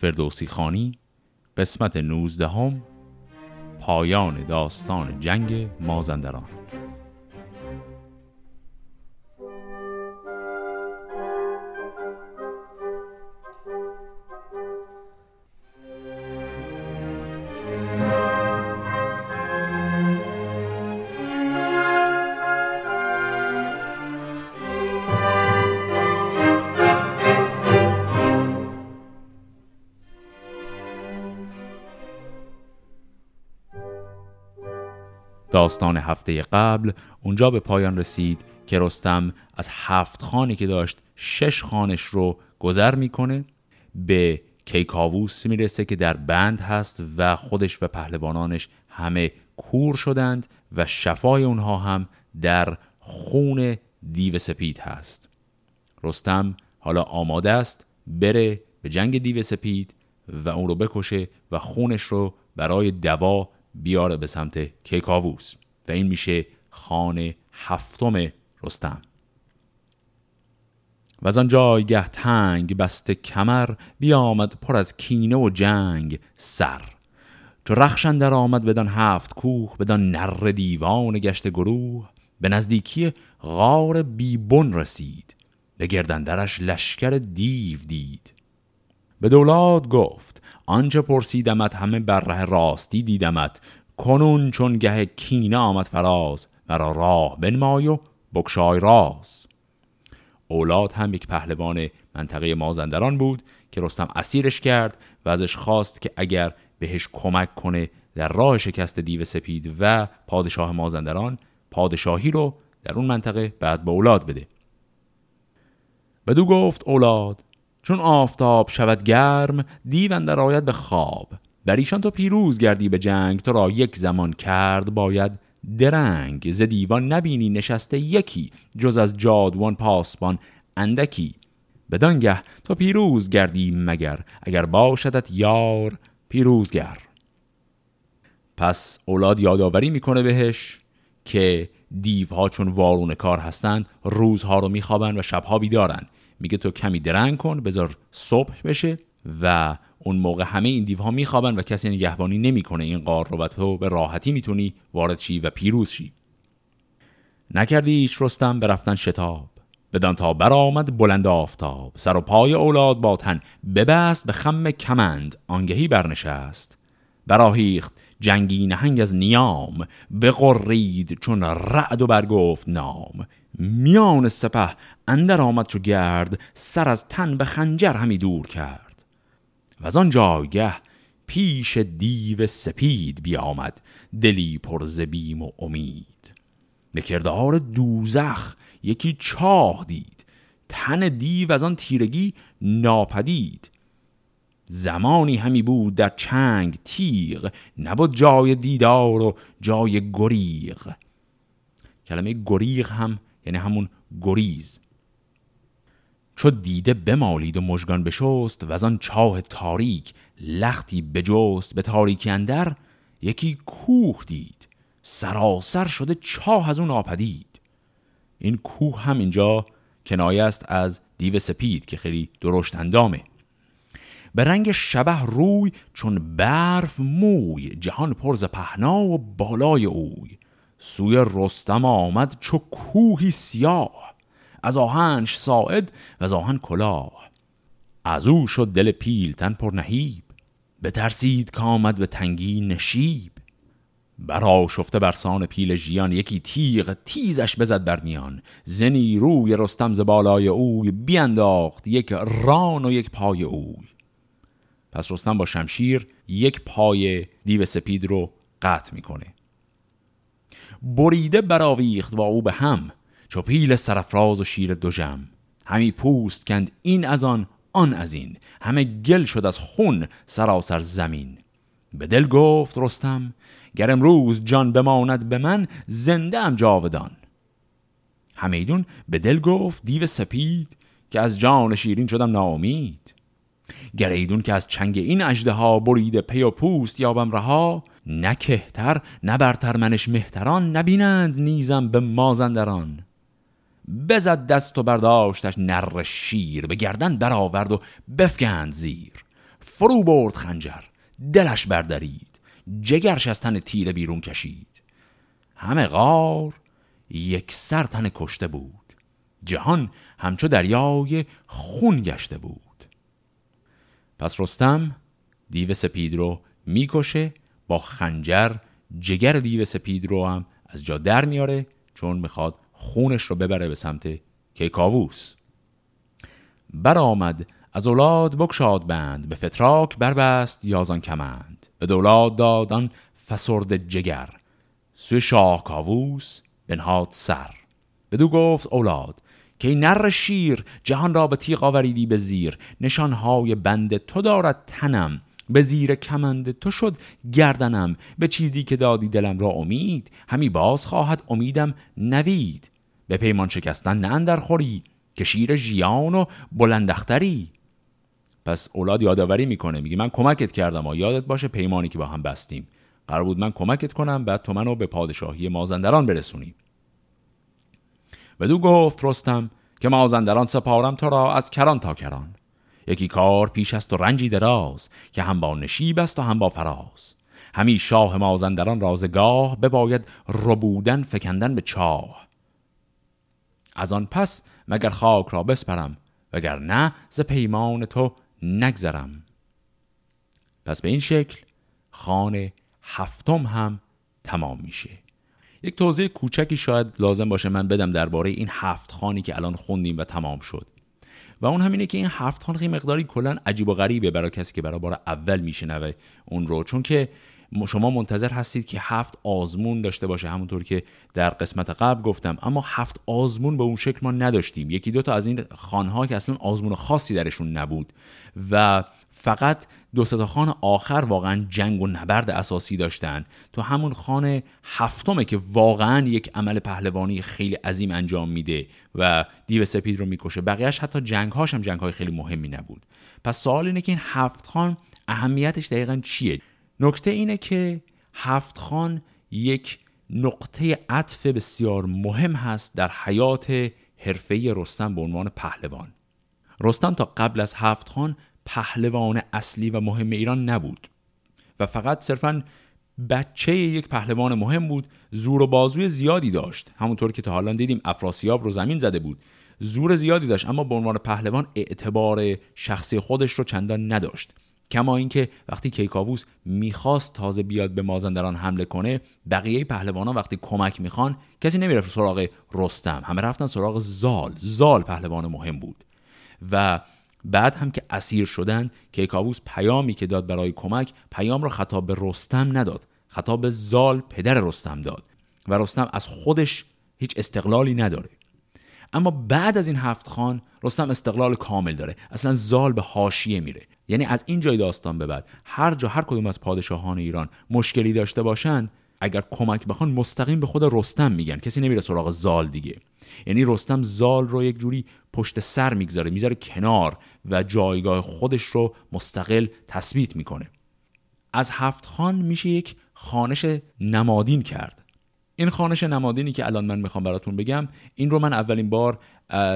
فردوسی خانی قسمت 19 هم پایان داستان جنگ مازندران. داستان هفته قبل اونجا به پایان رسید که رستم از هفت خانی که داشت شش خانش رو گذر می‌کنه. به کیکاووس می‌رسه که در بند هست و خودش و پهلوانانش همه کور شدند و شفای اونها هم در خون دیو سپید هست. رستم حالا آماده است بره به جنگ دیو سپید و اون رو بکشه و خونش رو برای دوا بیاره به سمت کیکاووس و این میشه خانه هفتم رستم. و از آن جایگه تنگ بسته کمر بیامد پر از کینه و جنگ سر. چو رخشن در آمد بدان هفت کوه بدان نر دیوان گشت گروه به نزدیکی غار بیبون رسید به گردندرش لشکر دیو دید. به دولاد گفت آنچه پرسیدمت همه بر ره راستی دیدمت. کنون چون گه کینه آمد فراز مرا راه بنمای و بکشای راز. اولاد هم یک پهلوان منطقه مازندران بود که رستم اسیرش کرد و ازش خواست که اگر بهش کمک کنه در راه شکست دیو سپید و پادشاه مازندران پادشاهی رو در اون منطقه بعد به اولاد بده. بدو گفت اولاد چون آفتاب شود گرم دیو اندر آید به خواب. بر ایشان تو پیروز گردی به جنگ تو را یک زمان کرد باید درنگ. ز دیوان نبینی نشسته یکی جز از جادوان پاسبان اندکی. بدانگه تو پیروز گردی مگر اگر باشدت یار پیروزگر. پس اولاد یادآوری می‌کنه بهش که دیوها چون وارون کار هستند روزها رو میخوابن و شبها بیدارن میگه تو کمی درنگ کن بذار صبح بشه و اون موقع همه این دیوها میخوابن و کسی نگهبانی نمی‌کنه. این قار رو و تو به راحتی می‌تونی وارد شی و پیروز شی. نکردی ایش رستم برفتن شتاب. بدان تا برآمد بلند آفتاب. سر و پای اولاد با تن ببست به خم کمند. آنگهی برنشست. براهیخت جنگی نهنگ از نیام. بقرید چون رعد و برگفت نام. میان سپه اندر آمد چو گرد سر از تن به خنجر همی دور کرد. و از آن جایگه پیش دیو سپید بیامد دلی پر بیم و امید. به کردار دوزخ یکی چاه دید تن دیو از آن تیرگی ناپدید. زمانی همی بود در چنگ تیغ نبود جای دیدار و جای گریغ. کلمه گریغ هم یعنی همون گریز. چو دیده بمالید و مژگان بشست و از آن چاه تاریک لختی بجست به تاریکی اندر یکی کوه دید. سراسر شده چاه از اون آپدید. این کوه هم اینجا کنایه است از دیو سپید که خیلی درشت اندامه. به رنگ شبه روی چون برف موی جهان پرز پهنا و بالای اوی. سوی رستم آمد چو کوهی سیاه از آهنش ساعد و از آهن کلاه. از او شد دل پیلتن پر نهیب بترسید که آمد به تنگی نشیب. برا شفته برسان پیل ژیان یکی تیغ تیزش بزد بر میان. زنی روی رستم ز بالای اوی بینداخت یک ران و یک پای اوی. پس رستم با شمشیر یک پای دیو سپید رو قطع می‌کنه. بریده براویخت با او به هم چو پیل سرفراز و شیر دوژم همی پوست کند این از آن آن از این. همه گل شد از خون سراسر زمین. به دل گفت رستم گر امروز جان بماند به من زنده ام جاودان. همیدون به دل گفت دیو سپید که از جان شیرین شدم ناامید. گر ایدون که از چنگ این اجده ها بریده پی و پوست یابم رها نه کهتر نه برتر منش مهتران نبینند نیزم به مازندران. بزد دست و برداشتش نر شیر به گردن برآورد و بفگند زیر. فرو برد خنجر دلش بردارید جگرش از تن تیر بیرون کشید. همه غار یک سر تن کشته بود جهان همچو دریای خون گشته بود. پس رستم دیو سپید رو می‌کشه با خنجر جگر دیو سپید رو هم از جا در میاره چون می‌خواد خونش رو ببره به سمت کیکاووس. برآمد از اولاد بکشاد بند به فتراک بربست یازان کمند. به دولاد دادان فسرد جگر. سوی شاه کاووس بنهاد سر. بدو گفت اولاد که نر شیر جهان را به تیغ آوریدی به زیر. نشانهای بند تو دارد تنم. به زیر کمند تو شد گردنم. به چیزی که دادی دلم را امید. همی باز خواهد امیدم نوید. به پیمان شکستن نه اندر خوری که شیر ژیان و بلندختری پس اولاد یادآوری می‌کنه. میگه من کمکت کردم. و یادت باشه پیمانی که با هم بستیم؟ قرار بود من کمکت کنم بعد تو منو به پادشاهی مازندران برسونی. بدو گفت رستم که مازندران سپارم تو را از کران تا کران. یکی کار پیش است و رنجی دراز که هم با نشیب است و هم با فراز. همی شاه مازندران رازگاه بباید ربودن فکندن به چاه. از آن پس مگر خاک را بسپرم وگر نه ز پیمان تو نگذرم. پس به این شکل خانه هفتم هم تمام میشه. یک توضیح کوچکی شاید لازم باشه من بدم درباره این هفت خانی که الان خوندیم و تمام شد. و اون همینه که این هفت خان خیلی مقداری کلا عجیب و غریبه برای کسی که برای بار اول میشنوه اون رو. چون که شما منتظر هستید که هفت آزمون داشته باشه همونطور که در قسمت قبل گفتم. اما هفت آزمون به اون شکل ما نداشتیم. یکی دو تا از این خانها که اصلا آزمون خاصی درشون نبود. و فقط دو تا خان آخر واقعا جنگ و نبرد اساسی داشتن. تو همون خانه هفتمه که واقعا یک عمل پهلوانی خیلی عظیم انجام میده و دیو سپید رو می‌کشه. بقیهش حتی جنگ هاش هم جنگ های خیلی مهمی نبود. پس سوال اینه که این هفت خان اهمیتش دقیقا چیه؟ نکته اینه که هفت خان یک نقطه عطف بسیار مهم هست در حیات حرفه رستم به عنوان پهلوان. رستم تا قبل از هفت خان پهلوان اصلی و مهم ایران نبود و فقط صرفا بچه یک پهلوان مهم بود زور و بازوی زیادی داشت. همونطور که تا حالا دیدیم افراسیاب رو زمین زده بود. زور زیادی داشت اما به عنوان پهلوان اعتبار شخصی خودش رو چندان نداشت. کما اینکه وقتی کیکاووس می‌خواست تازه بیاد به مازندران حمله کنه بقیه پهلوانان وقتی کمک می‌خوان کسی نمی‌رفت سراغ رستم. همه رفتن سراغ زال. زال پهلوان مهم بود. و بعد هم که اسیر شدن کیکاووس پیامی که داد برای کمک پیام را خطاب به رستم نداد. خطاب به زال پدر رستم داد. و رستم از خودش هیچ استقلالی نداره. اما بعد از این هفت خان رستم استقلال کامل داره. اصلا زال به حاشیه میره. یعنی از این جای داستان به بعد هر جا هر کدوم از پادشاهان ایران مشکلی داشته باشن اگر کمک بخوان مستقیم به خود رستم میگن. کسی نمیره سراغ زال دیگه. یعنی رستم زال رو یک جوری پشت سر می‌گذاره می‌ذاره کنار و جایگاه خودش رو مستقل تثبیت می‌کنه. از هفت خان میشه یک خانش نمادین کرد. این خانش نمادینی که الان من می‌خوام براتون بگم این رو من اولین بار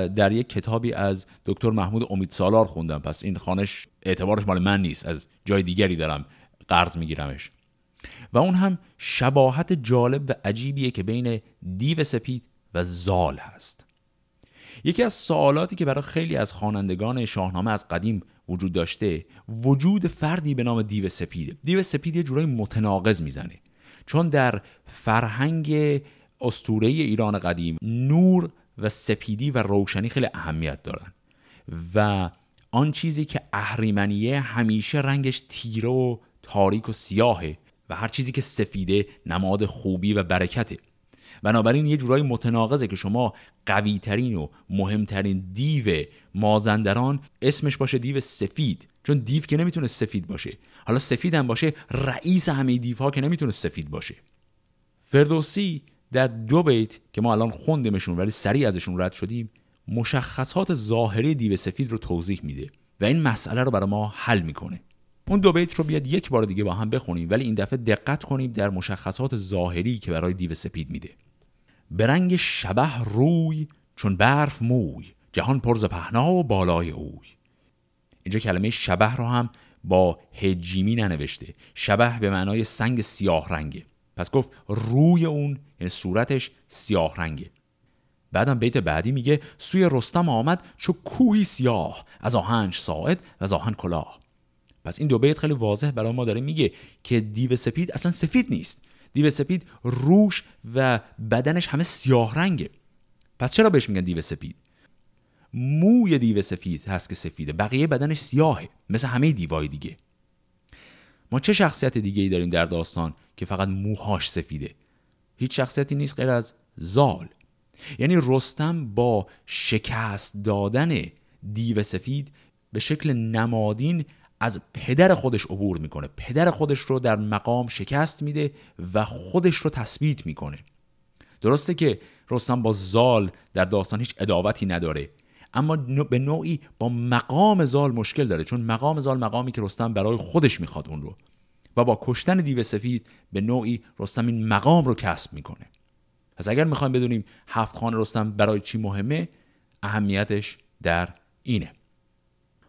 در یک کتابی از دکتر محمود امید سالار خوندم. پس این خانش اعتبارش مال من نیست از جای دیگری دارم قرض میگیرمش. و اون هم شباهت جالب و عجیبیه که بین دیو سپید و زال هست. یکی از سوالاتی که برای خیلی از خوانندگان شاهنامه از قدیم وجود داشته وجود فردی به نام دیو سپید. دیو سپید یه جورای متناقض می‌زنه. چون در فرهنگ استوره ایران قدیم نور و سپیدی و روشنی خیلی اهمیت دارن و آن چیزی که اهریمنیه همیشه رنگش تیره و تاریک و سیاهه و هر چیزی که سفیده نماد خوبی و برکته. بنابراین یه جورایی متناقضه که شما قوی ترین و مهمترین دیو مازندران اسمش باشه دیو سفید چون دیو که نمی‌تونه سفید باشه. حالا سفید هم باشه رئیس همه دیوها که نمی‌تونه سفید باشه. فردوسی در دو بیت که ما الان خوندیمشون ولی سریع ازشون رد شدیم مشخصات ظاهری دیو سفید رو توضیح میده و این مسئله رو برای ما حل می‌کنه. اون دو بیت رو بیاد یک بار دیگه با هم بخونیم ولی این دفعه دقت کنیم در مشخصات ظاهری که برای دیو سپید میده. به رنگ شبه روی چون برف موی جهان پرز پهنا و بالای اوی. اینجا کلمه شبه رو هم با هجیمی ننوشته. شبه به معنای سنگ سیاه رنگه. پس گفت روی اون یعنی صورتش سیاه رنگه. بعدم بیت بعدی میگه سوی رستم آمد چو کوهی سیاه از آهنج ساعد و از آهن کلاه. پس این دو بیت خیلی واضح برای ما داره میگه که دیو سپید اصلا سفید نیست. دیو سپید روش و بدنش همه سیاه رنگه. پس چرا بهش میگن دیو سپید؟ موی دیو سفید هست که سفیده. بقیه بدنش سیاهه. مثل همه دیوای دیگه. ما چه شخصیت دیگه ای داریم در داستان که فقط موهاش سفیده؟ هیچ شخصیتی نیست غیر از زال. یعنی رستم با شکست دادن دیو سفید به شکل نمادین از پدر خودش عبور می‌کنه. پدر خودش رو در مقام شکست میده و خودش رو تثبیت می‌کنه. درسته که رستم با زال در داستان هیچ اداوتی نداره اما به نوعی با مقام زال مشکل داره چون مقام زال مقامی که رستم برای خودش می‌خواد اون رو. و با کشتن دیو سفید به نوعی رستم این مقام رو کسب می‌کنه. پس اگر می‌خوایم بدونیم هفت خان رستم برای چی مهمه اهمیتش در اینه.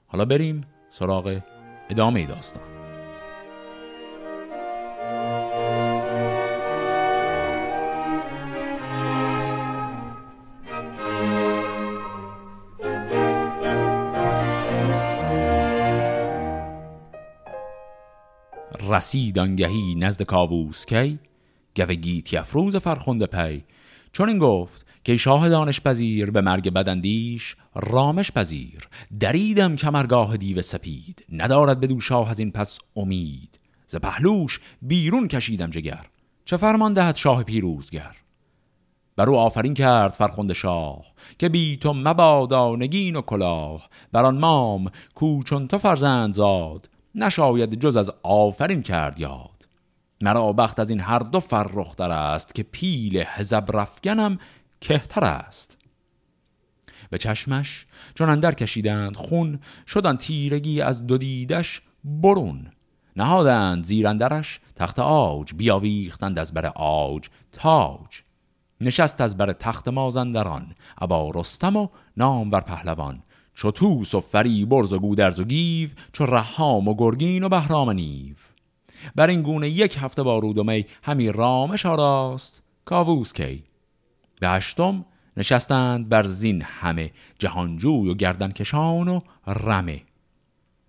حالا بریم سراغ ادامه داستان. رسید آنگهی نزد کاووس کی؟ گو گیتی افروز فرخنده پی. چون این گفت که شاه دانش پذیر به مرگ بدندیش رامش پذیر. دریدم کمرگاه دیو سپید ندارد بدو شاه از این پس امید. ز پهلوش بیرون کشیدم جگر چه فرمان دهد شاه پیروزگر؟ بر او آفرین کرد فرخنده شاه که بی تو مبادا نگین و کلاه. بر آن مام کو چون تو فرزند زاد نشاید جز از آفرین کرد یاد. مرا بخت از این هر دو فرختر است که پیل هزب رفگنم کهتر است. به چشمش چون اندر کشیدند خون شدن تیرگی از دو دیدش برون. نهادند زیرندرش تخت آج بیاویختند از بر آج تاج. نشست از بر تخت مازندران ابا رستم و نامور پهلوان. چو توس و فری برز و گودرز و گیو چو رهام و گرگین و بهرام نیو. بر این گونه یک هفته با می همی رامش آراست. کاووس کی؟ به هشتم نشستند بر زین همه جهانجوی و گردن کشان و رمه.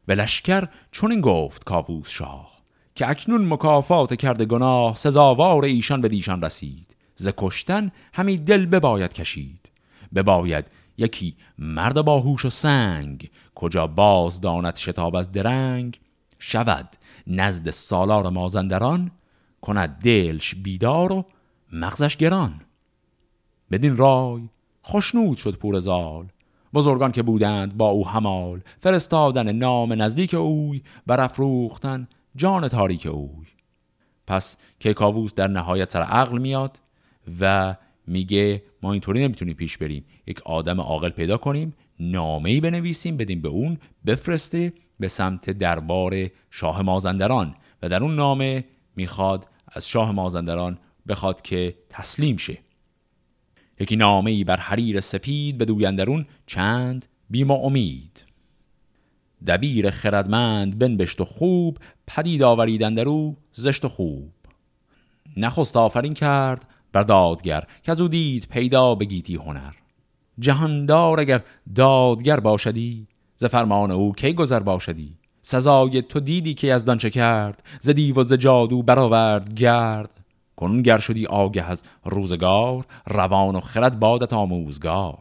به لشکر چون این گفت کاووس شاه که اکنون مکافات کرده گناه سزاوار ایشان به دیشان رسید. ز کشتن همی دل بباید کشید. بباید یکی مرد باهوش و سنگ کجا باز داند شتاب از درنگ. شود نزد سالار مازندران کند دلش بیدار و مغزش گران. بدین رای خوشنود شد پور زال. بزرگان که بودند با او همال فرستادن نام نزدیک اوی برافروختن جان تاریک اوی. پس که کاووس در نهایت سر عقل میاد و میگه ما اینطوری نمی‌تونیم پیش بریم. یک آدم عاقل پیدا کنیم نامه بنویسیم بدیم به اون بفرسته به سمت دربار شاه مازندران. و در اون نامه می‌خواد از شاه مازندران بخواد که تسلیم شه. یکی نامه ای بر حریر سپید به دویندرون چند بیما امید. دبیر خردمند بنبشت و خوب پدید آوریدن او زشت و خوب. نخست آفرین کرد بر دادگر که از او دید پیدا بگیتی هنر. جهاندار اگر دادگر باشدی ز فرمان او کی گذر باشدی؟ سزای تو دیدی که از چه کرد؟ ز دیو و ز جادو برآورد گرد. کنون گر شدی آگه از روزگار روان و خرد بادت آموزگار.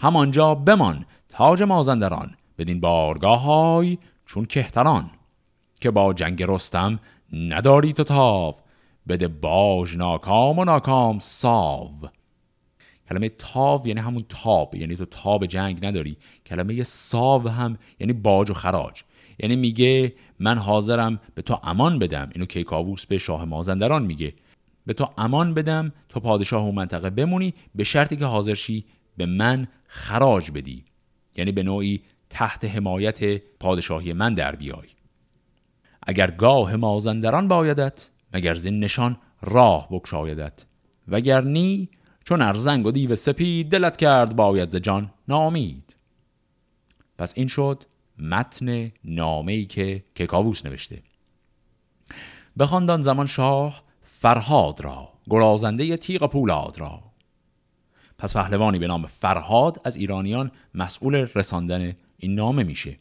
همانجا بمان تاج مازندران بدین بارگاه های چون کهتران که با جنگ رستم نداری تو تاو بده باج ناکام و ناکام ساو. کلمه تاو یعنی همون تاب یعنی تو تاب جنگ نداری. کلمه ساو هم یعنی باج و خراج. یعنی میگه من حاضرم به تو امان بدم. اینو کیکاووس به شاه مازندران میگه. به تو امان بدم تو پادشاه و منطقه بمونی به شرطی که حاضر شی به من خراج بدی. یعنی به نوعی تحت حمایت پادشاهی من در بیای. اگر گاه مازندران بایدت مگر زین نشان راه بکشایدت. وگر نی چون ارزنگ و دیو سپید دلت کرد باید ز جان. نامید پس این شد متن نامه‌ای که ککاووس نوشته. بخواندان زمان شاه فرهاد را گرازنده تیغ پولاد را. پس پهلوانی به نام فرهاد از ایرانیان مسئول رساندن این نامه میشه.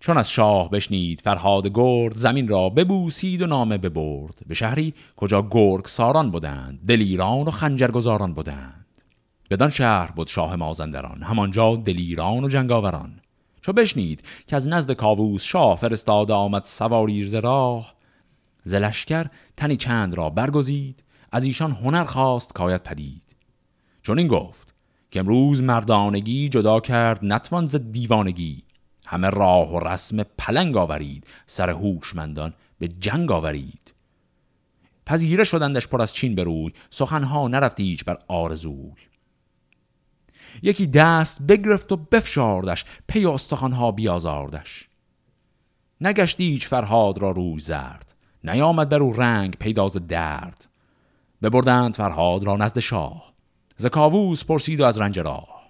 چون از شاه بشنید فرهاد گرد زمین را ببوسید و نامه ببرد. به شهری کجا گرگ ساران بودند دلیران و خنجرگزاران بودند. بدان شهر بود شاه مازندران همانجا دلیران و جنگاوران. چو بشنید که از نزد کاووس شاه فرستاده آمد سواریر ز راه. ز تنی چند را برگزید از ایشان هنر خواست کاید پدید. چون این گفت که امروز مردانگی جدا کرد نتوان ز دیوانگی. همه راه و رسم پلنگ آورید سر هوشمندان به جنگ آورید. پذیره شدندش پر از چین بروی سخنها نرفت هیچ بر آرزوی. یکی دست بگرفت و بفشاردش پی استخوانها بیازاردش. نگشت هیچ فرهاد را روی زرد نیامد بر او رنگ پیداز درد. ببردند فرهاد را نزد شاه ز کاووس پرسید و از رنج راه.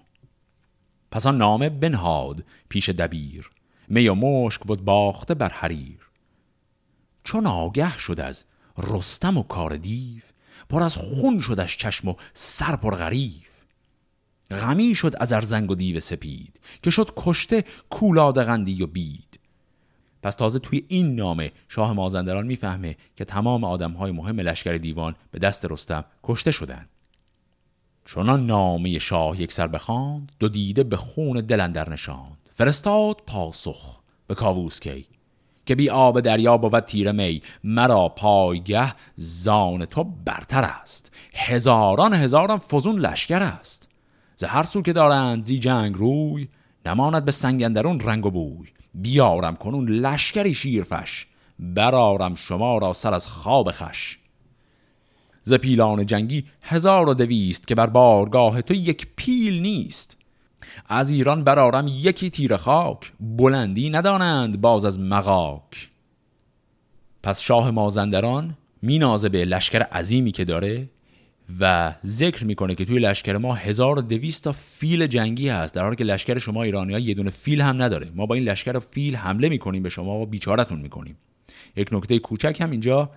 پس آن نامه بنهاد پیش دبیر می و مشک بود باخته بر حریر. چون آگه شد از رستم و کار دیو پر از خون شدش چشم و سر پر غریف غمی شد از ارزنگ و دیو سپید که شد کشته کولاد غندی و بید. پس تازه توی این نامه شاه مازندران می‌فهمه که تمام آدم های مهم لشکر دیوان به دست رستم کشته شدند چونان نامه شاه یک سر بخواند دو دیده به خون دلندر نشاند. فرستاد پاسخ به کاووس کی که بی آب دریا بود تیر می مرا پایگه زان تو برتر است. هزاران هزاران فزون لشکر است. ز هر سو که دارند زی جنگ روی نماند به سنگندرون رنگ و بوی. بیارم کنون لشکری شیرفش برارم شما را سر از خواب خش ز پیلان جنگی هزار و دویست که بر بارگاه تو یک پیل نیست. از ایران برارم یکی تیر خاک بلندی ندانند باز از مغاک. پس شاه مازندران مینازه به لشکر عظیمی که داره و ذکر می‌کنه که توی لشکر ما 1200 تا فیل جنگی هست در حالی که لشکر شما ایرانی ها یه دونه فیل هم نداره. ما با این لشکر فیل حمله می‌کنیم به شما و بیچارتون می‌کنیم. یک نکته کوچک هم اینجا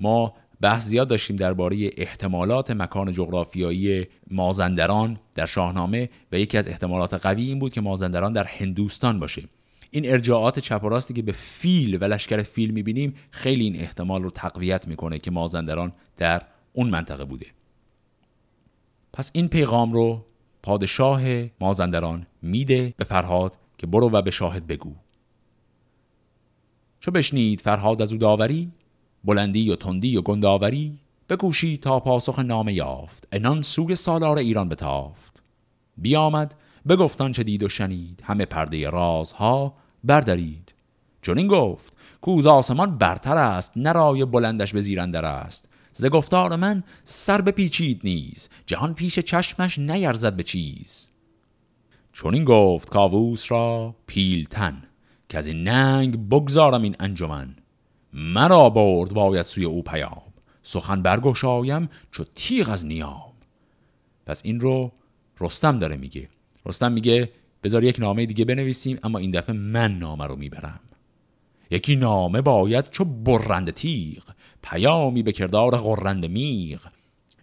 ما بحث زیاد داشتیم درباره احتمالات مکان جغرافیایی مازندران در شاهنامه و یکی از احتمالات قوی این بود که مازندران در هندوستان باشه. این ارجاعات چپ راستی که به فیل و لشکر فیل می‌بینیم خیلی این احتمال رو تقویت می‌کنه که مازندران در اون منطقه بوده. پس این پیغام رو پادشاه مازندران میده به فرهاد که برو و به شاهد بگو. چو بشنید فرهاد از او داوری بلندی و تندی و گنداوری بکوشی تا پاسخ نامه یافت. انان سوی سالار ایران بتافت. بیامد بگفتان چه دید و شنید. همه پرده رازها بردارید چون این گفت کوز آسمان برتر است نرای بلندش به زیرندر است. ز گفتار من سر بپیچید نیز جهان پیش چشمش نیرزد به چیز. چون این گفت کاووس را پیلتن که از این ننگ بگذارم این انجمن. مرا برد باید سوی او پیام سخن برگشایم چو تیغ از نیام. پس این رو رستم داره میگه. رستم میگه بذار یک نامه دیگه بنویسیم اما این دفعه من نامه رو می‌برم. یکی نامه باید چو برند تیغ. پیامی به کردار غرند میغ.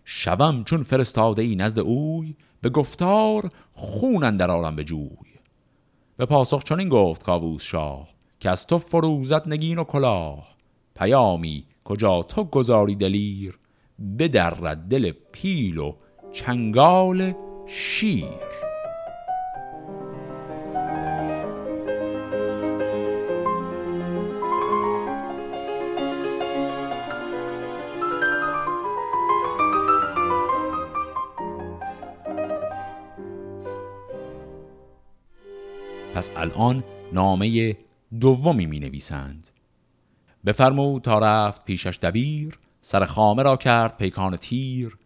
شوم چون فرستاده ای نزد اوی به گفتار خون اندر آرم به جوی. به پاسخ چون این گفت کاووس شاه که از تو فروزت نگین و کلاه. پیامی کجا تو گذاری دلیر بدرد دل پیل و چنگال شیر. پس الان نامه دومی می نویسند بفرمود تا رفت پیشش دبیر سر خامه را کرد پیکان تیر.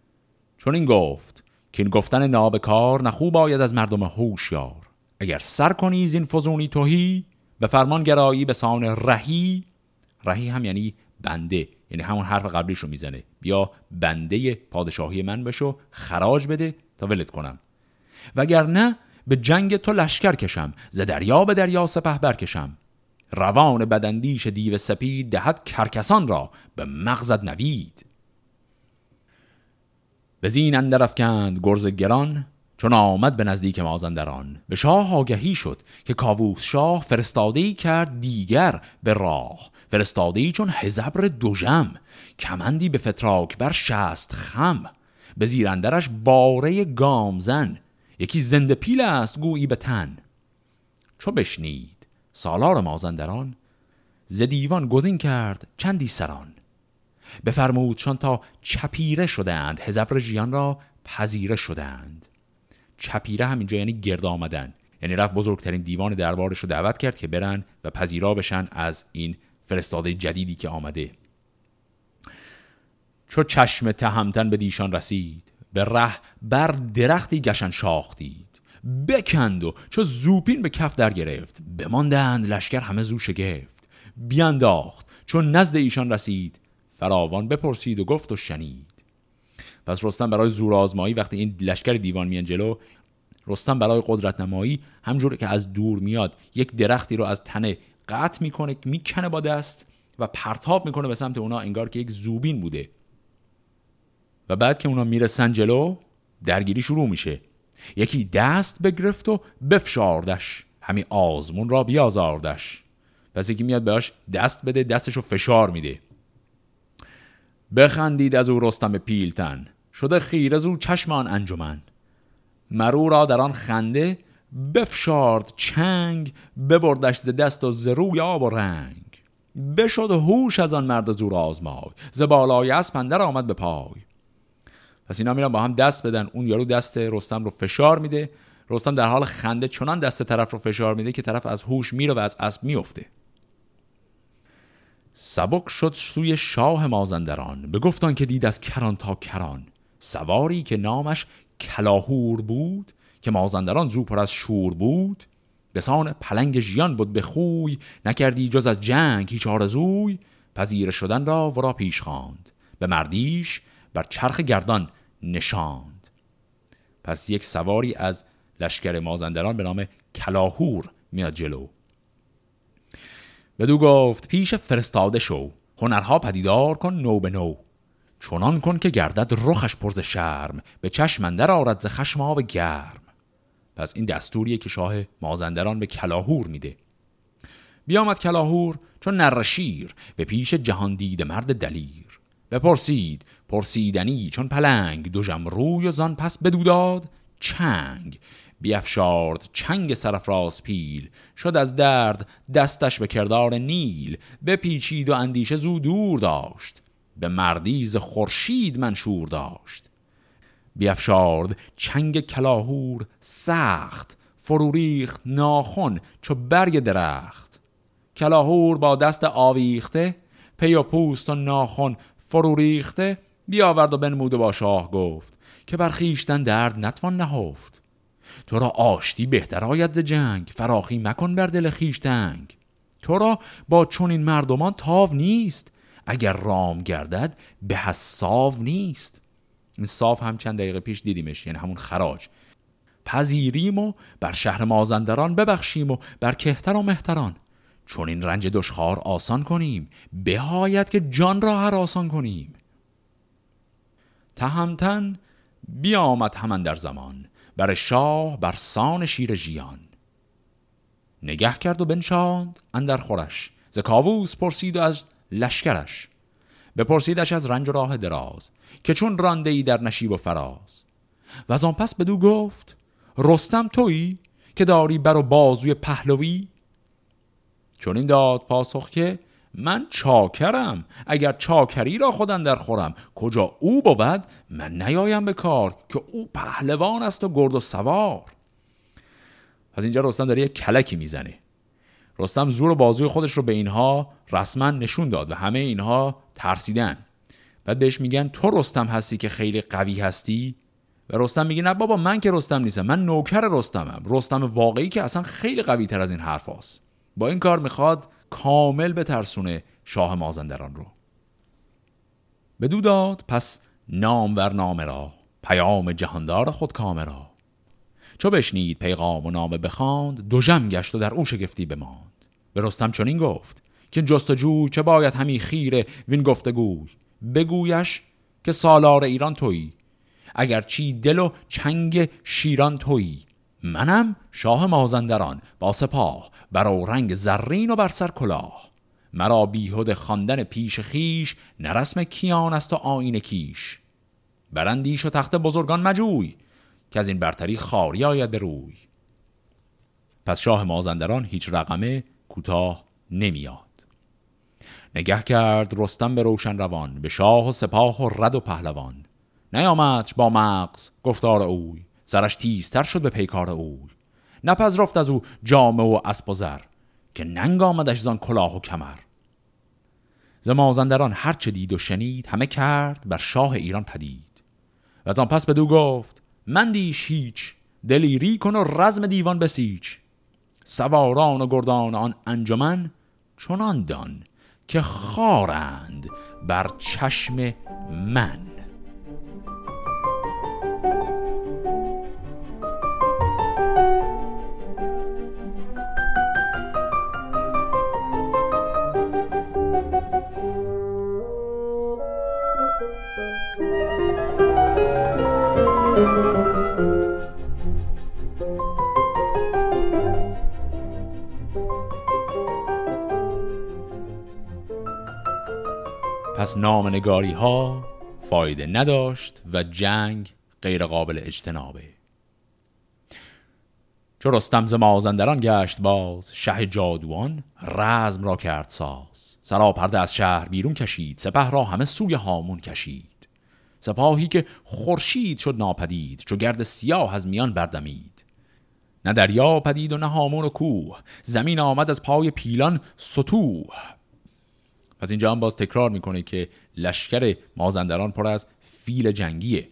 چون این گفت که این گفتن نابکار نخوب آید از مردم هوشیار. اگر سر کنی زین فزونی توهی به فرمان گرایی به سان رهی. رهی هم یعنی بنده یعنی همون حرف قبلیش رو می‌زنه. بیا بنده پادشاهی من بشو خراج بده تا ولت کنم. وگر نه به جنگ تو لشکر کشم ز دریا به دریا سپه برکشم. روان بدندیش دیو سپید دهد کرکسان را به مغزد نوید. به زین اندر افکند گرز گران چون آمد به نزدیک مازندران. به شاه آگهی شد که کاووس شاه فرستاده کرد دیگر به راه. فرستاده چون هزبر دوژم کمندی به فتراک بر شست خم. به زیرندرش باره گامزن یکی زنده پیل است گویی به تن. چو بشنید سالار مازندران ز دیوان گزین کرد چندی سران. بفرمودشان تا چپیره شدند هزبر ژیان را پذیره شدند. چپیره همینجا یعنی گرد آمدن. یعنی رفت بزرگترین دیوان دربارش رو دعوت کرد که برن و پذیرا بشن از این فرستاده جدیدی که آمده. چو چشم تهمتن به دیشان رسید به ره بر درختی گشن شاختید. بکند و چو زوپین به کف در گرفت. بماندند لشکر همه زو شگفت. بیانداخت چون نزد ایشان رسید. فراوان بپرسید و گفت و شنید. پس رستم برای زور آزمایی وقتی این لشکر دیوان میان جلو رستم برای قدرت نمایی همجور که از دور میاد یک درختی رو از تنه قطع می‌کنه می‌کنه با دست و پرتاب می‌کنه به سمت اونا انگار که یک زوبین بوده. و بعد که اونا می‌رسن جلو درگیری شروع میشه. یکی دست بگرفت و بفشاردش. همین آزمون را بیازاردش. پس یکی میاد بهش دست بده دستش رو فشار میده. بخندید از او رستم پیلتن. شده خیر از او چشمان انجمن. مرو را در آن خنده بفشارد چنگ ببردش ز دست و ز روی آب و رنگ. بشد هوش از آن مرد زور آزمای. ز بالای اسپندر آمد به پای. پس اینا میرن با هم دست بدن. اون یارو دست رستم رو فشار میده. رستم در حال خنده چنان دست طرف رو فشار میده که طرف از هوش میره و از اسب میفته. سبک شد سوی شاه مازندران. گفتان که دید از کران تا کران. سواری که نامش کلاهور بود که مازندران زو پر از شور بود. بسان پلنگ ژیان بود به خوی نکردی جز از جنگ هیچ آرزوی. پذیر شدن را ورا پیش خواند. به مردیش بر چرخ گردان نشاند. پس یک سواری از لشکر مازندران به نام کلاهور میاد جلو. بدو گفت پیش فرستاده شو هنرها پدیدار کن نو به نو. چنان کن که گردد رخش پرز شرم به چشمندر آرد ز خشم آب گرم. پس این دستوریه که شاه مازندران به کلاهور میده. بیامد کلاهور چون نرشیر به پیش جهان دیده مرد دلیر. بپرسید پرسیدنی چون پلنگ. دو روی و زان پس بدوداد چنگ. بیافشارد چنگ سرفراز پیل. شد از درد دستش به کردار نیل. بپیچید و اندیشه زو دور داشت. به مردیز خورشید منشور داشت. بیافشارد چنگ کلاهور سخت. فروریخت ناخن چو برگ درخت. کلاهور با دست آویخته پی و پوست و ناخن فروریخته بیاورد و بنمود با شاه گفت که برخیشتن درد نتوان نهفت. تو را آشتی بهتر آید ز جنگ فراخی مکن بر دل خیشتنگ تو را با چنین مردمان تاو نیست اگر رام گردد به حساو نیست. این صاف هم چند دقیقه پیش دیدیمش یعنی همون خراج. پذیریم و بر شهر مازندران ببخشیم و بر کهتر و مهتران. چون این رنج دشخار آسان کنیم بهایت که جان را هر آسان کنیم. تهمتن بیامد همان در زمان بر شاه بر سان شیر ژیان. نگه کرد و بنشاند اندر خورش ز کاووس پرسید و از لشکرش. بپرسیدش از رنج و راه دراز که چون رانده ای در نشیب و فراز. و از آن پس بدو گفت رستم تویی که داری بر و بازوی پهلوی؟ چون این داد پاسخ که من چاکرم. اگر چاکری را خودم در خورم کجا او بود من نیایم به کار که او پهلوان است و گرد و سوار. از اینجا رستم داره یک کلکی می‌زنه. رستم زور و بازوی خودش رو به اینها رسما نشون داد و همه اینها ترسیدن. بعد بهش میگن تو رستم هستی که خیلی قوی هستی؟ و رستم میگه نه بابا من که رستم نیستم من نوکر رستمم. رستم واقعی که اصلا خیلی قوی تر از این حرف هست. با این کار می‌خواد کامل به ترسونه شاه مازندران رو. بدو داد پس نام ور نام را پیام جهاندار خود کامرا چو بشنید پیغام و نامه بخواند جم گشت و در او شگفتی بماند. به رستم چنین گفت که جستجوی چه باید همی خیره؟ وین گفتگوی بگویش که سالار ایران تویی اگر چی دل و چنگ شیران تویی. منم شاه مازندران با سپاه بر رنگ زرین و بر سر کلاه. مرا بیهود خواندن پیش خیش نرسم کیان است و آین کیش. برندیش و تخت بزرگان مجوی که از این برتری خاری آید به روی. پس شاه مازندران هیچ رقمه کوتاه نمیاد. نگه کرد رستم به روشن روان به شاه و سپاه و رد و پهلوان. نیامد با مغز گفتار اوی. سرش تیزتر شد به پیکار اوی نپذرفت از او جامه و اسب و زر که ننگ آمدش زان کلاه و کمر. ز مازندران هر چه دید و شنید همه کرد بر شاه ایران پدید. و از آن پس بدو گفت من دیش هیچ دلیری کن و رزم دیوان بسیچ. سواران و گردان آن انجمن چنان دان که خارند بر چشم من. پس نامنگاری ها فایده نداشت و جنگ غیر قابل اجتنابه. چو رستم ز مازندران گشت باز شه جادوان رزم را کرد ساز. سراپرده از شهر بیرون کشید سپه را همه سوی هامون کشید. سپاهی که خورشید شد ناپدید چو گرد سیاه از میان بردمید. نه دریا پدید و نه هامون و کوه زمین آمد از پای پیلان ستوه. پس اینجا هم باز تکرار می‌کنه که لشکر مازندران پر از فیل جنگیه.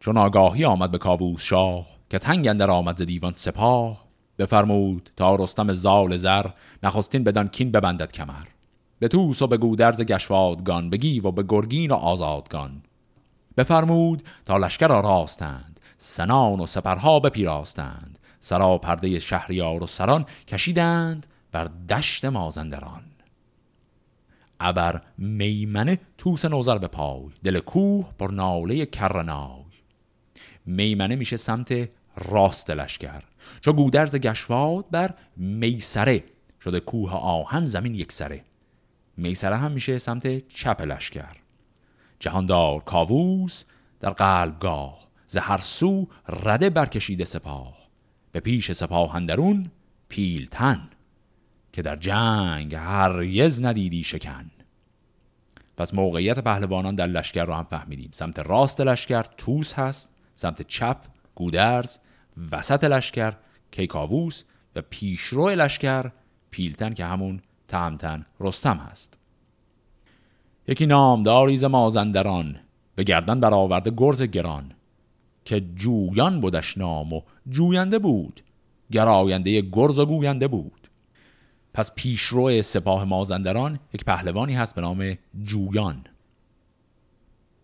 چون آگاهی آمد به کابوس شاه که تنگ اندر آمد ز دیوان سپاه بفرمود تا رستم زال زر نخستین بدان کین ببندد کمر. به توس و به گودرز گشوادگان بگی و به گرگین و آزادگان. بفرمود تا لشکر را راستند سنان و سپرها بپیراستند سرا پرده شهریار و سران کشیدند بر دشت مازندران. ابر میمنه توس نوزر به پای دل کوه پر ناله کرنای. میمنه میشه سمت راست لشکر چو گودرز گشواد بر میسره شده کوه آهن زمین یک سره. میسره هم میشه سمت چپ لشکر. جهاندار کاووس در قلبگاه ز هر سو رده برکشیده سپاه. به پیش سپاه اندرون پیلتن. که در جنگ هرگز ندیدی شکن. پس موقعیت پهلوانان در لشکر رو هم فهمیدیم. سمت راست لشکر توس هست سمت چپ گودرز وسط لشکر کیکاووس و پیشرو لشکر پیلتن که همون تهمتن رستم هست. یکی نامداری ز مازندران به گردن برآورده گرز گران که جویان بودش نام و جوینده بود گراینده گرز و گوینده بود. پس پیشرو سپاه مازندران یک پهلوانی هست به نام جویان.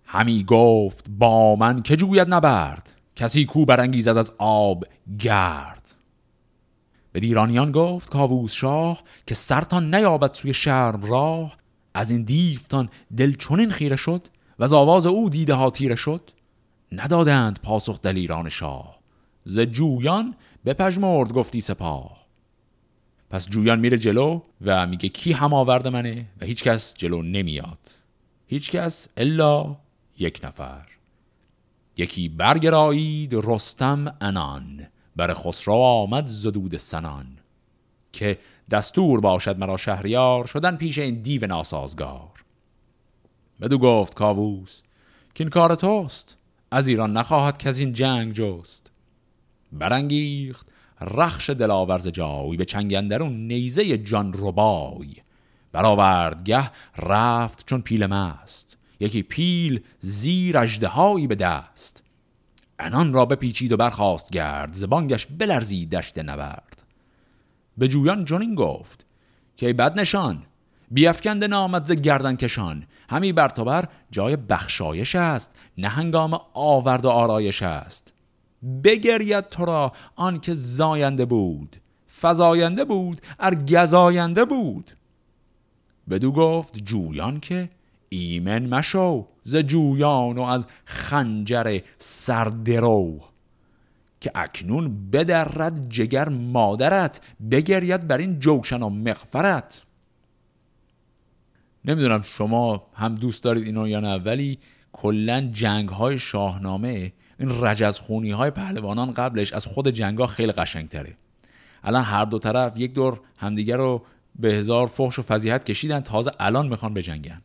همی گفت با من که جوید نبرد؟ کسی کو برانگیزد از آب گرد؟ به دیرانیان گفت کاووس شاه که سرتان نیابد سوی شرم راه از این دیفتان دل چنین خیره شد و از آواز او دیده ها تیره شد. ندادند پاسخ دلیران شاه. ز جویان بپژمرد گفتی سپاه. پس جویان میره جلو و میگه کی هم آورده منه و هیچکس جلو نمیاد. هیچکس الا یک نفر. یکی برگرایید رستم انان بر خسرو آمد زدود سنان. که دستور باشد مرا شهریار شدن پیش این دیو ناسازگار. بدو گفت کاووس که این کار توست. از ایران نخواهد که از این جنگ جست. برانگیخت رخش دلاورز جای به چنگندرون نیزه جان ربای. برآورد گه رفت چون پیل مست. یکی پیل زیر اژدهایی به دست. انان را بپیچید و برخواست گرد زبانگش بلرزید دشت نورد به جویان جنین گفت که بد نشان؟ بیافکنده نامد ز گردن کشان. همی بر جای بخشایش است نه هنگام آورد و آرایش است. بگرید تو را آن که زاینده بود. فزاینده بود ار گزاینده بود. بدو گفت جویان که ایمن مشو ز جویان و از خنجر سردرو که اکنون بدرد جگر مادرت بگرید بر این جوشن و مغفرت. نمی‌دونم شما هم دوست دارید اینو یا نه ولی کلا جنگ های شاهنامه این رجز خونی های پهلوانان قبلش از خود جنگ ها خیلی قشنگ تره الان هر دو طرف یک دور همدیگر رو به هزار فحش و فضیحت کشیدن تازه الان می‌خوان بجنگن.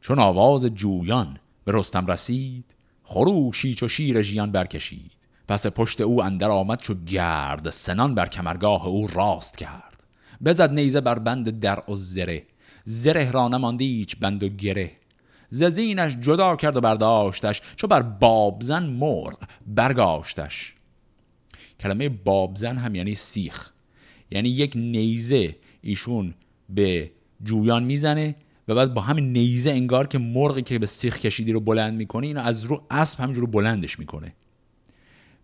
چون آواز جویان به رستم رسید خروشی چو شیر ژیان برکشید. پس پشت او اندر آمد چو گرد سنان بر کمرگاه او راست کرد. بزد نیزه بر بند در و زره. زره را نماندی هیچ بند و گره. ززینش جدا کرد و برداشتش چو بر بابزن مرغ برگاشتش. کلمه بابزن هم یعنی سیخ. یعنی یک نیزه ایشون به جویان می‌زنه و بعد با همین نیزه انگار که مرغی که به سیخ کشیدی رو بلند می‌کنه اینو از رو اسب همینجور بلندش می‌کنه.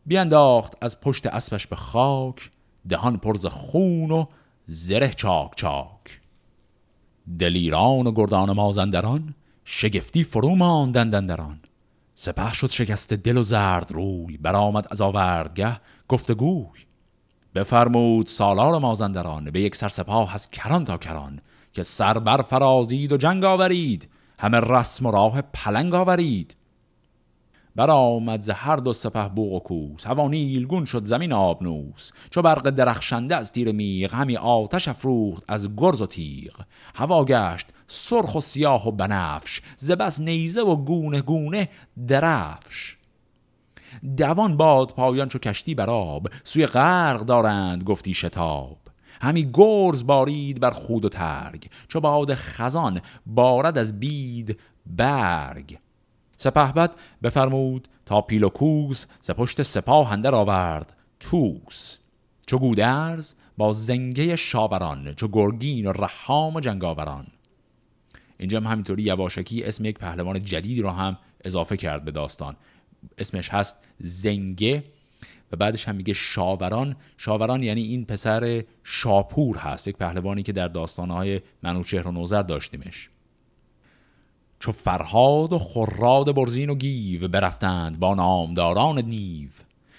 بیانداخت از پشت اسبش به خاک دهان پرز خون و زره چاک چاک. دلیران و گردان مازندران شگفتی فرو ماندن دران سپه شد شکست دل و زرد روی برآمد از آوردگه گفتگوی. بفرمود سالار مازندران به یک سر سپاه از کران تا کران که سر بر فرازید و جنگ آورید همه رسم و راه پلنگ آورید. برآمد ز هر دو سپه بوغ و کوس هوا نیلگون شد زمین آبنوس. چو برق درخشنده از تیر میغ همی آتش افروخت از گرز و تیغ. هوا گشت سرخ و سیاه و بنفش ز نیزه و گونه گونه درفش. دوان باد پایان چو کشتی بر آب سوی غرق دارند گفتی شتاب. همی گرز بارید بر خود و ترگ چو باد خزان بارد از بید برگ. سپهبد بفرمود تا پیل و کوس ز پشت سپاه اندر آورد توس چو گودرز با زنگه شاوران چو گرگین و رحام و جنگاوران. اینجا هم همینطوری یواشکی اسم یک پهلوان جدیدی رو هم اضافه کرد به داستان. اسمش هست زنگه و بعدش هم میگه شاوران. شاوران یعنی این پسر شاپور هست یک پهلوانی که در داستانهای منوچهر و نوزر داشتیمش. چو فرهاد و خراد برزین و گیو برفتند با نامداران نیو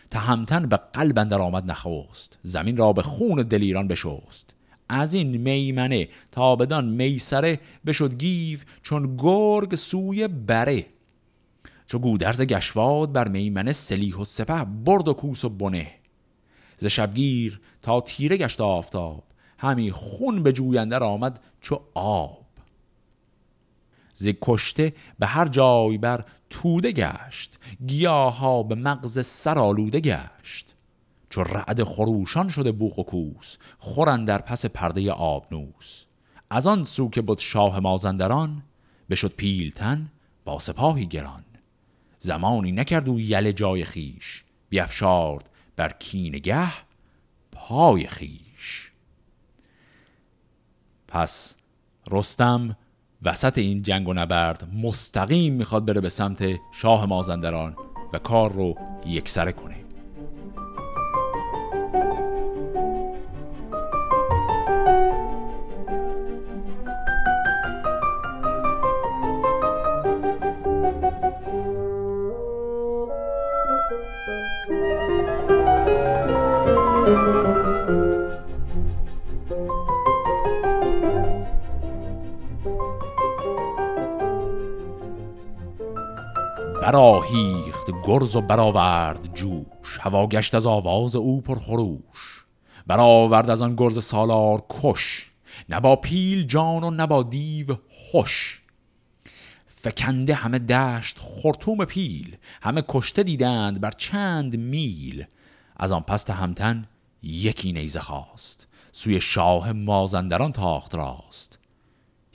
تهمتن به قلب اندر آمد نخوست زمین را به خون دلیران بشست. از این میمنه. تا بدان میسره بشد گیو چون گرگ سوی بره. چو گودرز گشواد بر میمنه سلیح و سپه برد و کوس و بنه. ز شبگیر تا تیره گشت آفتاب. همی خون به جوینده آمد چو آب. ز کشته به هر جای بر توده گشت. گیاها به مغز سر آلوده گشت. چو رعد خروشان شده بوق و کوس خورن در پس پرده آبنوس از آن سو که بود شاه مازندران بشد پیلتن با سپاهی گران. زمانی نکرد او یل جای خیش بیافشارد بر کینگه پای خیش پس رستم وسط این جنگ و نبرد مستقیم می‌خواد بره به سمت شاه مازندران و کار رو یکسره کنه. براهیخت گرز و برآورد جوش. هوا گشت از آواز او پر خروش. برآورد از آن گرز سالار کش. نه با پیل جان و نه با دیو خوش. فکنده همه دشت خرطوم پیل. همه کشته دیدند بر چند میل. از آن پست همتن یکی نیزه خواست. سوی شاه مازندران تاخت راست.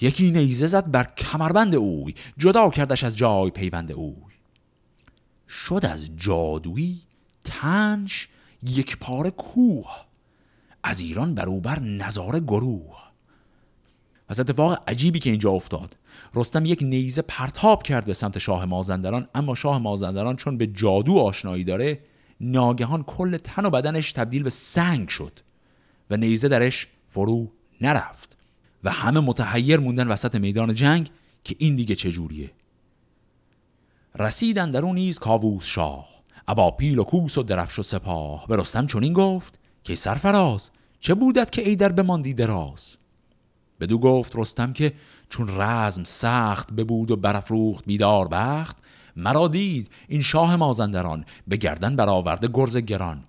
یکی نیزه زد بر کمربند اوی. جدا کردش از جای پیوند اوی. شد از جادویی تنش یک پاره کوه. از ایران بروبر نظاره گروه. پس اتفاق عجیبی که اینجا افتاد. رستم یک نیزه پرتاب کرد به سمت شاه مازندران اما شاه مازندران چون به جادو آشنایی داره ناگهان کل تن و بدنش تبدیل به سنگ شد و نیزه درش فرو نرفت. و همه متحیر موندن وسط میدان جنگ که این دیگه چجوریه رسیدن در نیز کاووس شاه. ابا پیل و کوس و درفش و سپاه. به رستم چنین گفت که سرفراز چه بودت که ای در بماندی دراز؟ بدو گفت رستم که چون رزم سخت ببود و برافروخت بیدار بخت مرا دید این شاه مازندران به گردن برآورده گرز گران.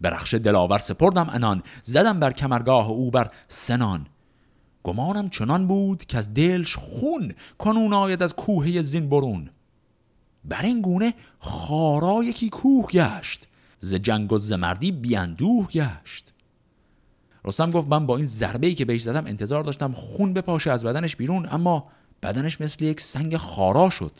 به رخش دلاور سپردم انان زدم بر کمرگاه او بر سنان. گمانم چنان بود که از دلش خون کنون آید از کوهه زین برون. بر این گونه خارا یکی کوه گشت ز جنگ و ز مردی بیاندوه گشت. رستم گفت من با این ضربه ای که بهش زدم انتظار داشتم خون بپاشه از بدنش بیرون اما بدنش مثل یک سنگ خارا شد.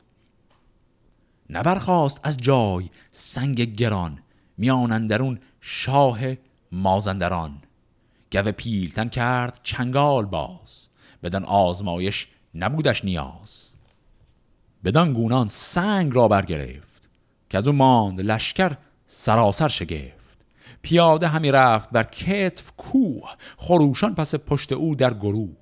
نبرخواست از جای سنگ گران میان درون شاه مازندران. گوه پیلتن کرد چنگال باز بدن آزمایش نبودش نیاز. بدان گونان سنگ را برگرفت که از او ماند لشکر سراسر شگفت. پیاده همی رفت بر کتف کوه خروشان پس پشت او در گروه.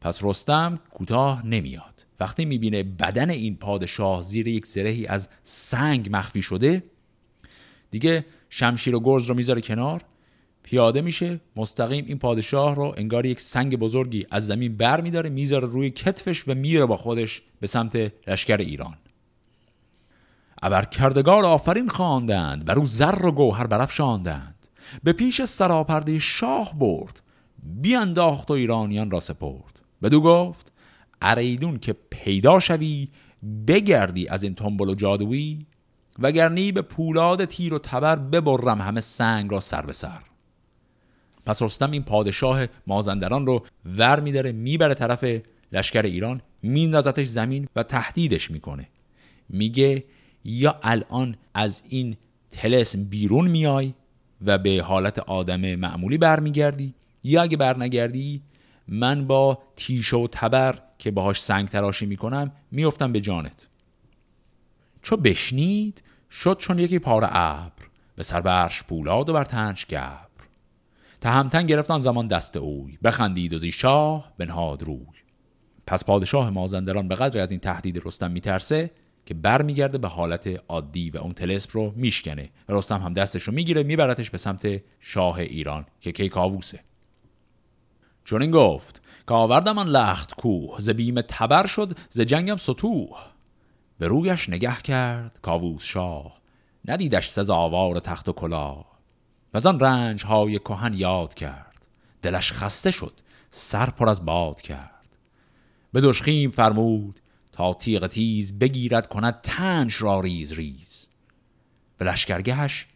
پس رستم کوتاه نمیاد. وقتی می‌بینه بدن این پادشاه زیر یک زرهی از سنگ مخفی شده دیگه شمشیر و گرز رو می‌ذاره کنار. پیاده میشه مستقیم این پادشاه رو انگار یک سنگ بزرگی از زمین بر میداره می‌ذاره روی کتفش و میره با خودش به سمت لشکر ایران. ابر کردگار آفرین خواندند بر او زر و گوهر برافشاندند. به پیش سراپرده شاه برد بیانداخت و ایرانیان را سپرد. بدو گفت اریدون که پیدا شوی بگردی از این تنبل و جادویی وگرنی به پولاد تیر و تبر ببرم همه سنگ را سر به سر. پس رستم این پادشاه مازندران رو ور میداره می‌بره طرف لشکر ایران میندازتش زمین و تهدیدش می‌کنه. میگه یا الان از این تلسم بیرون میای و به حالت آدم معمولی برمیگردی یا اگه برنگردی من با تیشه و تبر که باهاش سنگ تراشی می‌کنم میفتم به جانت. چو بشنید شد چون یکی پاره ابر به سربرش پولاد و بر تنش گبر. تهمتن گرفتان زمان دست اوی. بخندید و زی شاه بنهاد روی. پس پادشاه مازندران به قدر از این تهدید رستم میترسه که برمیگرده به حالت عادی و اون تلسپ رو میشکنه. رستم هم دستش رو می‌گیره میبرتش به سمت شاه ایران که کیکاووسه چون این گفت که آوردم من لخت کوه ز بیم تبر شد ز جنگم سطوح. به رویش نگه کرد کاووس شاه. ندیدش سزاوار تخت و کلاه. و آن رنج های کهن یاد کرد. دلش خسته شد سر پر از باد کرد. به دشخیم فرمود تا تیغ تیز بگیرد کند تنش را ریز ریز. به لشکرگهش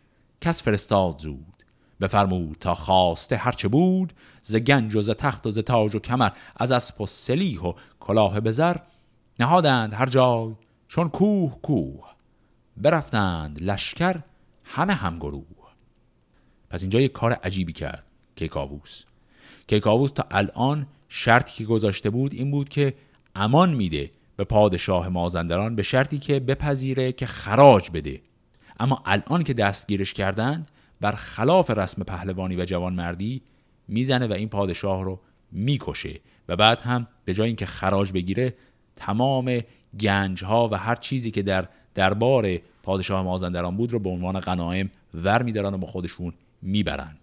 کس فرستاد زود. بفرمود تا خواسته هرچه بود ز گنج و ز تخت و ز تاج و کمر از اسب و سلیح و کلاه بزر نهادند هر جای چون کوه کوه. برفتند لشکر همه همگروه پس اینجا یه کار عجیبی کرد کیکاووس. کیکاووس تا الان شرطی که گذاشته بود این بود که امان میده به پادشاه مازندران به شرطی که بپذیره که خراج بده. اما الان که دستگیرش کردند بر خلاف رسم پهلوانی و جوانمردی می‌زنه و این پادشاه رو می‌کشه و بعد هم به جای اینکه خراج بگیره تمام گنج ها و هر چیزی که در دربار پادشاه مازندران بود رو به عنوان غنایم ور میدارن و با خودشون می‌برن.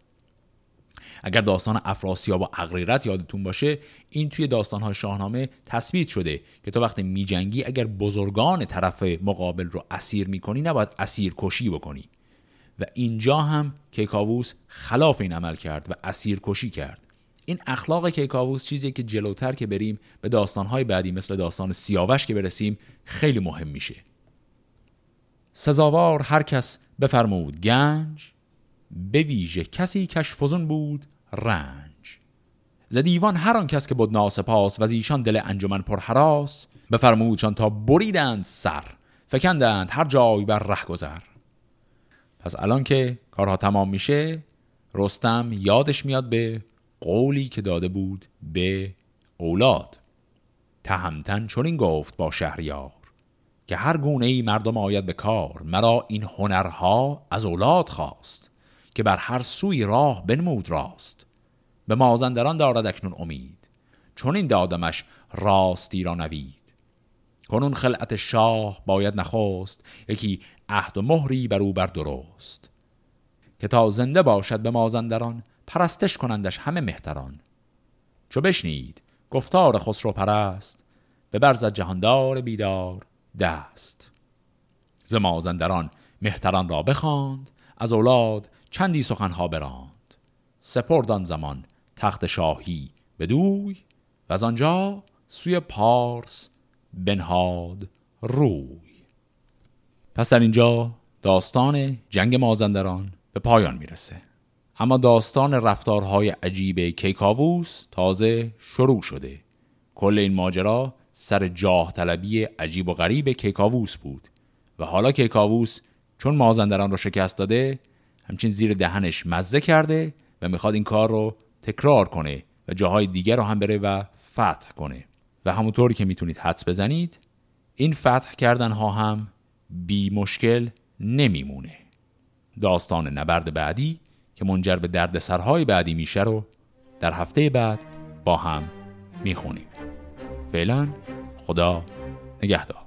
اگر داستان افراسیاب و اغریرت یادتون باشه این توی داستانهای شاهنامه تثبیت شده که تو وقتی میجنگی اگر بزرگان طرف مقابل رو اسیر می‌کنی نباید اسیر کشی بکنی. و اینجا هم کیکاووس خلاف این عمل کرد و اسیر کشی کرد. این اخلاق کیکاووس چیزی که جلوتر که بریم به داستانهای بعدی مثل داستان سیاوش که برسیم خیلی مهم میشه. سزاوار هر کس بفرمود. گنج؟ به ویژه کسی کش فزون بود رنج. ز دیوان هر آن کس که بود ناسپاس و از ایشان دل انجمن پر حراس بفرمودشان تا بریدند سر فکندند هر جای بر ره گذر. پس الان که کارها تمام میشه رستم یادش میاد به قولی که داده بود به اولاد. تهمتن چون این گفت با شهریار که هر گونه ای مردم آید به کار مرا این هنرها از اولاد خواست. که بر هر سوی راه بنمود راست. به مازندران دارد اکنون امید. چون این دادمش راستی را نوید. کنون خلعت شاه باید نخواست یکی عهد و مهری بر او بر درست. که تا زنده باشد به مازندران پرستش کنندش همه مهتران. چو بشنید گفتار خسرو پرست به برزد جهاندار بیدار دست. ز مازندران مهتران را بخواند از اولاد چندی سخنها براند. سپردان زمان تخت شاهی بدوی و از آنجا سوی پارس بنهاد روی. پس در اینجا داستان جنگ مازندران به پایان می‌رسه. اما داستان رفتارهای عجیب کیکاووس تازه شروع شده. کل این ماجرا سر جاه طلبی عجیب و غریب کیکاووس بود و حالا کیکاووس چون مازندران رو شکست داده همچین زیر دهنش مزه کرده و می‌خواد این کار رو تکرار کنه و جاهای دیگر رو هم بره و فتح کنه. و همونطوری که می‌تونید حدس بزنید این فتح کردن ها هم بی مشکل نمیمونه. داستان نبرد بعدی که منجر به درد سرهای بعدی میشه رو در هفته بعد با هم می‌خونیم. فعلا خدا نگهدار.